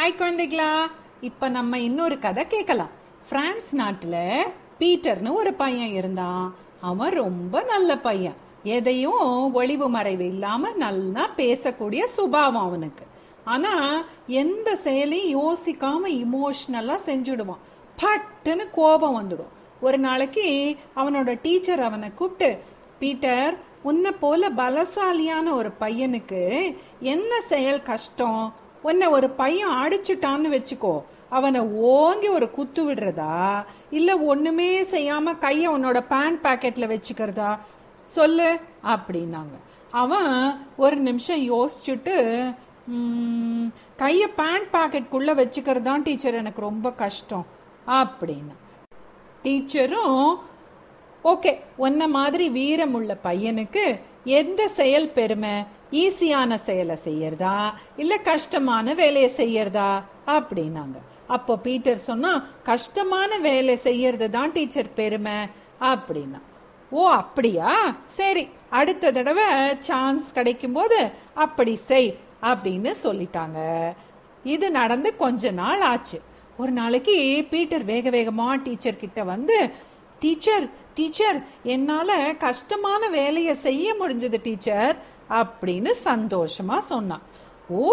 Hi குழந்தைகளா. இப்ப நம்ம இன்னொரு கதை கேட்கலாம். பிரான்ஸ் நாட்டுல பீட்டர்னு ஒரு பையன் இருந்தான். அவன் ரொம்ப நல்ல பையன். எதையும் ஒளிவு மறைவு இல்லாம நல்லா பேசக்கூடிய சுபாவம் அவனுக்கு. ஆனா எந்த செயலையும் யோசிக்காம இமோஷனலா செஞ்சுடுவான். பட்டுன்னு கோபம் வந்துடும். ஒரு நாளைக்கு அவனோட டீச்சர் அவனை கூப்பிட்டு பீட்டர் உன்னை போல பலசாலியான ஒரு பையனுக்கு என்ன செயல் கஷ்டம்? உன்னை ஒரு பையன் அடிச்சுட்டான்னு வச்சுக்கோ அவனை ஓங்கி ஒரு குத்து விடுறதா? இல்ல ஒண்ணுமே செய்யாம கைய உன்னோட பேண்ட் பாக்கெட்ல வச்சுக்கிறதா? சொல்லு அப்படின்னாங்க. அவன் ஒரு நிமிஷம் யோசிச்சுட்டு கையை கைய பேண்ட் பாக்கெட்குள்ள வச்சுக்கிறதான் டீச்சர் எனக்கு ரொம்ப கஷ்டம் அப்படின்னா. டீச்சரும் ஓகே உன்ன மாதிரி வீரம் உள்ள பையனுக்கு எந்த செயல் பெருமை? ஈஸியான செயலை செய்யறதா? இல்ல கஷ்டமான வேலையை செய்யறதா? அப்படின்னாங்க. அப்போ பீட்டர் சொன்னா கஷ்டமான வேலை செய்யறது தான் டீச்சர் பெருமை அப்படின்னா. ஓ அப்படியா? சரி அடுத்த தடவை சான்ஸ் கிடைக்கும் போது அப்படி செய் அப்படின்னு சொல்லிட்டாங்க. இது நடந்து கொஞ்ச நாள் ஆச்சு. ஒரு நாளைக்கு பீட்டர் வேக வேகமா டீச்சர் கிட்ட வந்து டீச்சர் டீச்சர் என்னால கஷ்டமான வேலையை செய்ய முடிஞ்சது டீச்சர் அப்படின்னு சந்தோஷமா சொன்னான். ஓ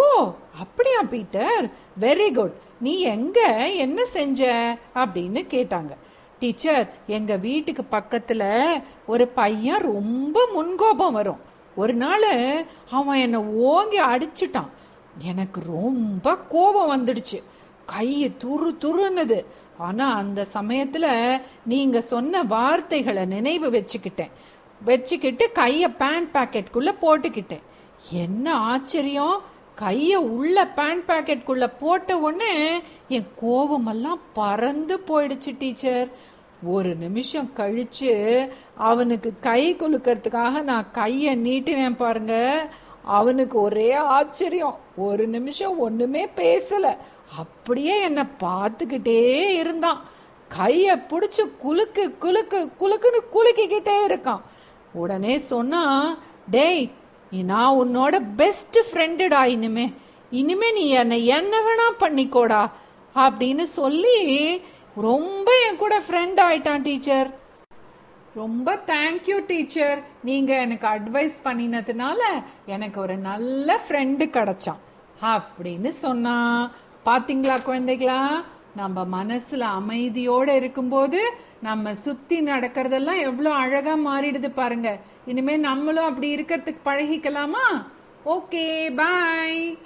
அப்படியா பீட்டர்? Very good. நீ எங்க என்ன செஞ்ச? அப்படின்னு கேட்டாங்க. டீச்சர் எங்க வீட்டுக்கு பக்கத்துல ஒரு பையன் ரொம்ப முன்கோபம் வரும். ஒரு நாள் அவன் என்னை ஓங்கி அடிச்சிட்டான். எனக்கு ரொம்ப கோபம் வந்துடுச்சு. கையை துரு துருன்னுது. ஆனா அந்த சமயத்துல நீங்க சொன்ன வார்த்தைகளை நினைவு வச்சுக்கிட்டேன். வச்சுக்கிட்டு கைய பேண்ட் பாக்கெட்குள்ள போட்டுக்கிட்டேன். என்ன ஆச்சரியம்? கைய உள்ள பேண்ட் பாக்கெட்குள்ள போட்ட உடனே என் கோபமெல்லாம் பறந்து போயிடுச்சு டீச்சர் ஒரு நிமிஷம் கழிச்சு அவனுக்கு கை குலுக்கிறதுக்காக நான் கைய நீட்டினேன் பாருங்க. அவனுக்கு ஒரே ஆச்சரியம். ஒரு நிமிஷம் ஒண்ணுமே பேசல. அப்படியே என்னை பார்த்துக்கிட்டே இருந்தான். கையை பிடிச்சி குலுக்கு குலுக்கு குலுக்குன்னு குலுக்கிக்கிட்டே இருக்கான். உடனே சொன்னா டேய் நான் உன்னோட பெஸ்ட் ஃப்ரெண்டுடா இனிமே. இனிமே நீ என்னை என்ன வேணா பண்ணிக்கோடா. அப்படின்னு சொல்லி ரொம்ப என் கூட ஃப்ரெண்ட் ஆயிட்டான் டீச்சர். ரொம்ப தேங்க்யூ டீச்சர் நீங்கள் எனக்கு அட்வைஸ் பண்ணினதுனால எனக்கு ஒரு நல்ல ஃப்ரெண்டு கிடைச்சான். அப்படின்னு சொன்னா. பார்த்தீங்களா குழந்தைகளா? நம்ம மனசுல அமைதியோட இருக்கும்போது நம்ம சுத்தி நடக்கிறதெல்லாம் எவ்வளோ அழகா மாறிடுது பாருங்க. இனிமே நம்மளும் அப்படி இருக்கிறதுக்கு பழகிக்கலாமா? Okay bye